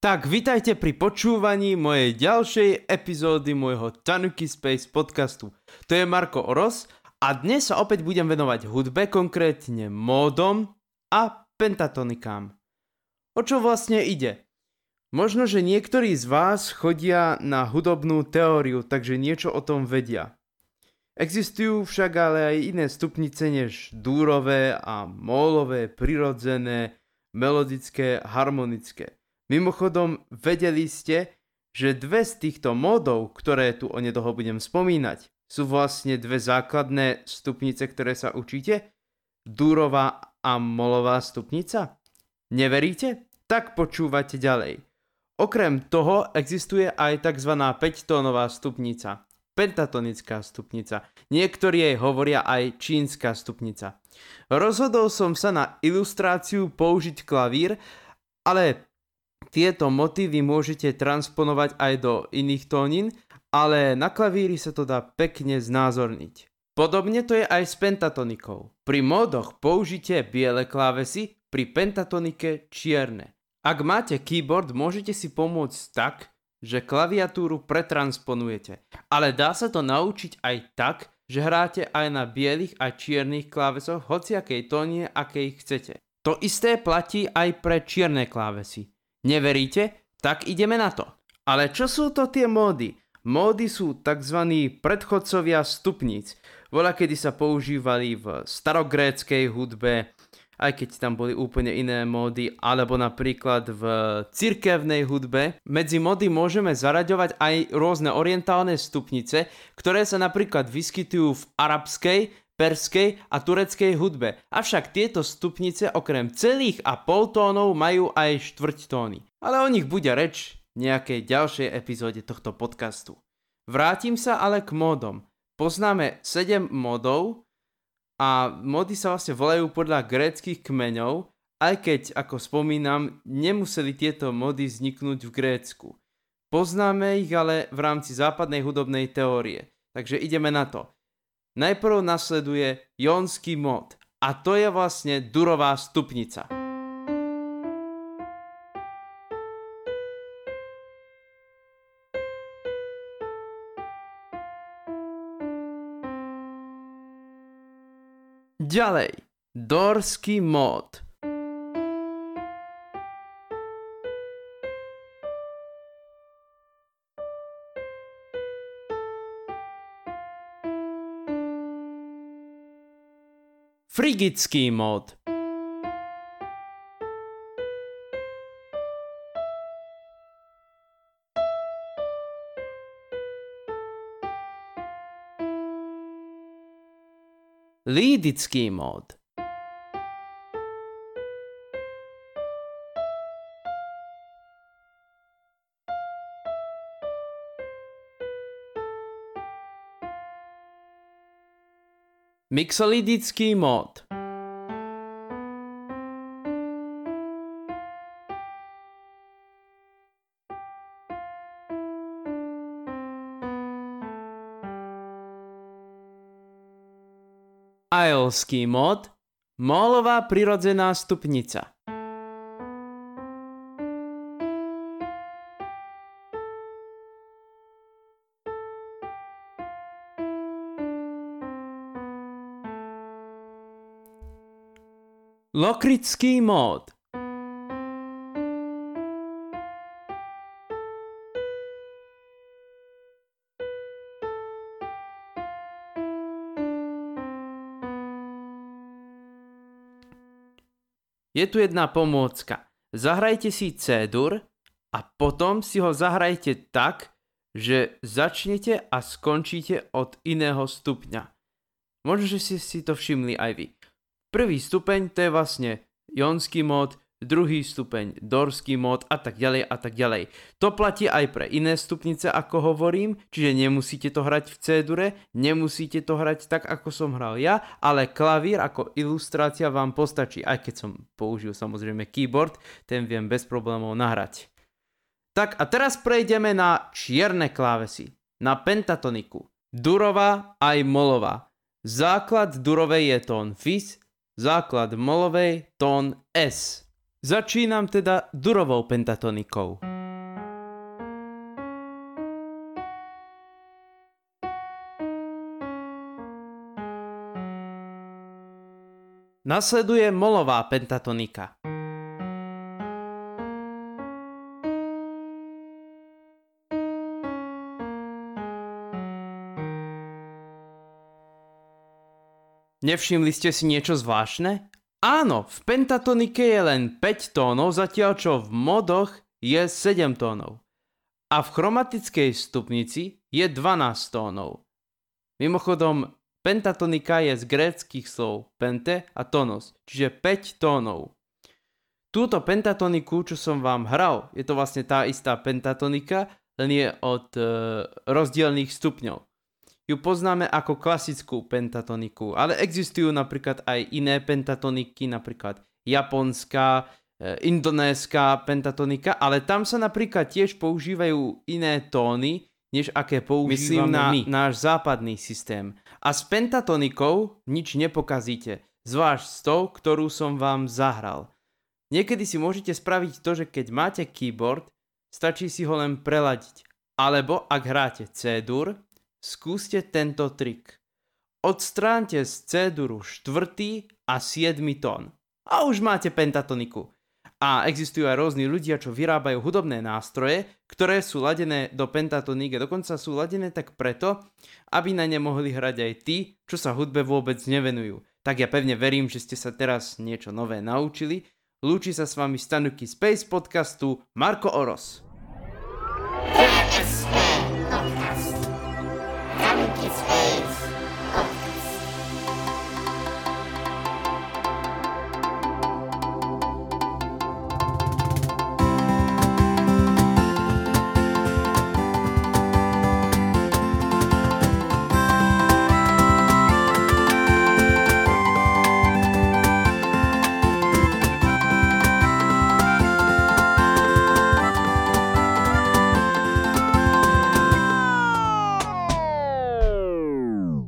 Tak, vitajte pri počúvaní mojej ďalšej epizódy môjho Tanuki Space podcastu. To je Marko Oros a dnes sa opäť budem venovať hudbe, konkrétne módom a pentatonikám. O čo vlastne ide? Možno, že niektorí z vás chodia na hudobnú teóriu, takže niečo o tom vedia. Existujú však ale aj iné stupnice než dúrové a mólové, prirodzené, melodické, harmonické. Mimochodom, vedeli ste, že dve z týchto módov, ktoré tu onedlho budem spomínať, sú vlastne dve základné stupnice, ktoré sa učíte? Dúrová a molová stupnica? Neveríte? Tak počúvate ďalej. Okrem toho existuje aj tzv. 5-tónová stupnica, pentatonická stupnica. Niektorí jej hovoria aj čínska stupnica. Rozhodol som sa na ilustráciu použiť klavír, ale tieto motívy môžete transponovať aj do iných tónin, ale na klavíri sa to dá pekne znázorniť. Podobne to je aj s pentatonikou. Pri módoch použite biele klávesy, pri pentatonike čierne. Ak máte keyboard, môžete si pomôcť tak, že klaviatúru pretransponujete. Ale dá sa to naučiť aj tak, že hráte aj na bielých a čiernych klávesoch hociakej tónie, akej chcete. To isté platí aj pre čierne klávesy. Neveríte? Tak ideme na to. Ale čo sú to tie módy? Módy sú tzv. predchodcovia stupníc. Voľa kedy sa používali v starogréckej hudbe, aj keď tam boli úplne iné módy, alebo napríklad v cirkevnej hudbe. Medzi módy môžeme zaraďovať aj rôzne orientálne stupnice, ktoré sa napríklad vyskytujú v arabskej, perskej a tureckej hudbe. Avšak tieto stupnice okrem celých a poltónov majú aj štvrťtóny. Ale o nich bude reč v nejakej ďalšej epizóde tohto podcastu. Vrátim sa ale k módom. Poznáme 7 módov a módy sa vlastne volajú podľa gréckých kmeňov, aj keď, ako spomínam, nemuseli tieto módy vzniknúť v Grécku. Poznáme ich ale v rámci západnej hudobnej teórie. Takže ideme na to. Najprv nasleduje jónsky mod a to je vlastne durová stupnica. Ďalej, dorský mod. Frigický mód. Lidický mód. Mixolydický mód. Aelský mod Molová prirodzená stupnica Lokrický mód Je tu jedna pomôcka. Zahrajte si C-dur a potom si ho zahrajte tak, že začnete a skončíte od iného stupňa. Možno, že ste si to všimli aj vy. Prvý stupeň to je vlastne jonský mód, druhý stupeň dorský mód a tak ďalej a tak ďalej. To platí aj pre iné stupnice, ako hovorím, čiže nemusíte to hrať v C-dure, nemusíte to hrať tak, ako som hral ja, ale klavír ako ilustrácia vám postačí, aj keď som použil samozrejme keyboard, ten viem bez problémov nahrať. Tak a teraz prejdeme na čierne klávesy, na pentatoniku. Durová aj molová. Základ durovej je tón Fis, základ molovej, tón S. Začínam teda durovou pentatonikou. Nasleduje molová pentatonika. Nevšimli ste si niečo zvláštne? Áno, v pentatonike je len 5 tónov, zatiaľ čo v modoch je 7 tónov. A v chromatickej stupnici je 12 tónov. Mimochodom, pentatonika je z gréckých slov pente a tonos, čiže 5 tónov. Túto pentatoniku, čo som vám hral, je to vlastne tá istá pentatonika, len je od e, rozdielných stupňov ju poznáme ako klasickú pentatoniku, ale existujú napríklad aj iné pentatoniky, napríklad japonská, e, indonéska pentatonika, ale tam sa napríklad tiež používajú iné tóny, než aké používame na my. náš západný systém. A s pentatonikou nič nepokazíte, zvlášť s tou, ktorú som vám zahral. Niekedy si môžete spraviť to, že keď máte keyboard, stačí si ho len preladiť. Alebo ak hráte C-dur, Skúste tento trik. Odstránte z C-duru 4. a 7. tón. A už máte pentatoniku. A existujú aj rôzni ľudia, čo vyrábajú hudobné nástroje, ktoré sú ladené do pentatoníky. Dokonca sú ladené tak preto, aby na ne mohli hrať aj tí, čo sa hudbe vôbec nevenujú. Tak ja pevne verím, že ste sa teraz niečo nové naučili. Lúči sa s vami Stanuky Space podcastu Marko Oros. Yeah. Hey.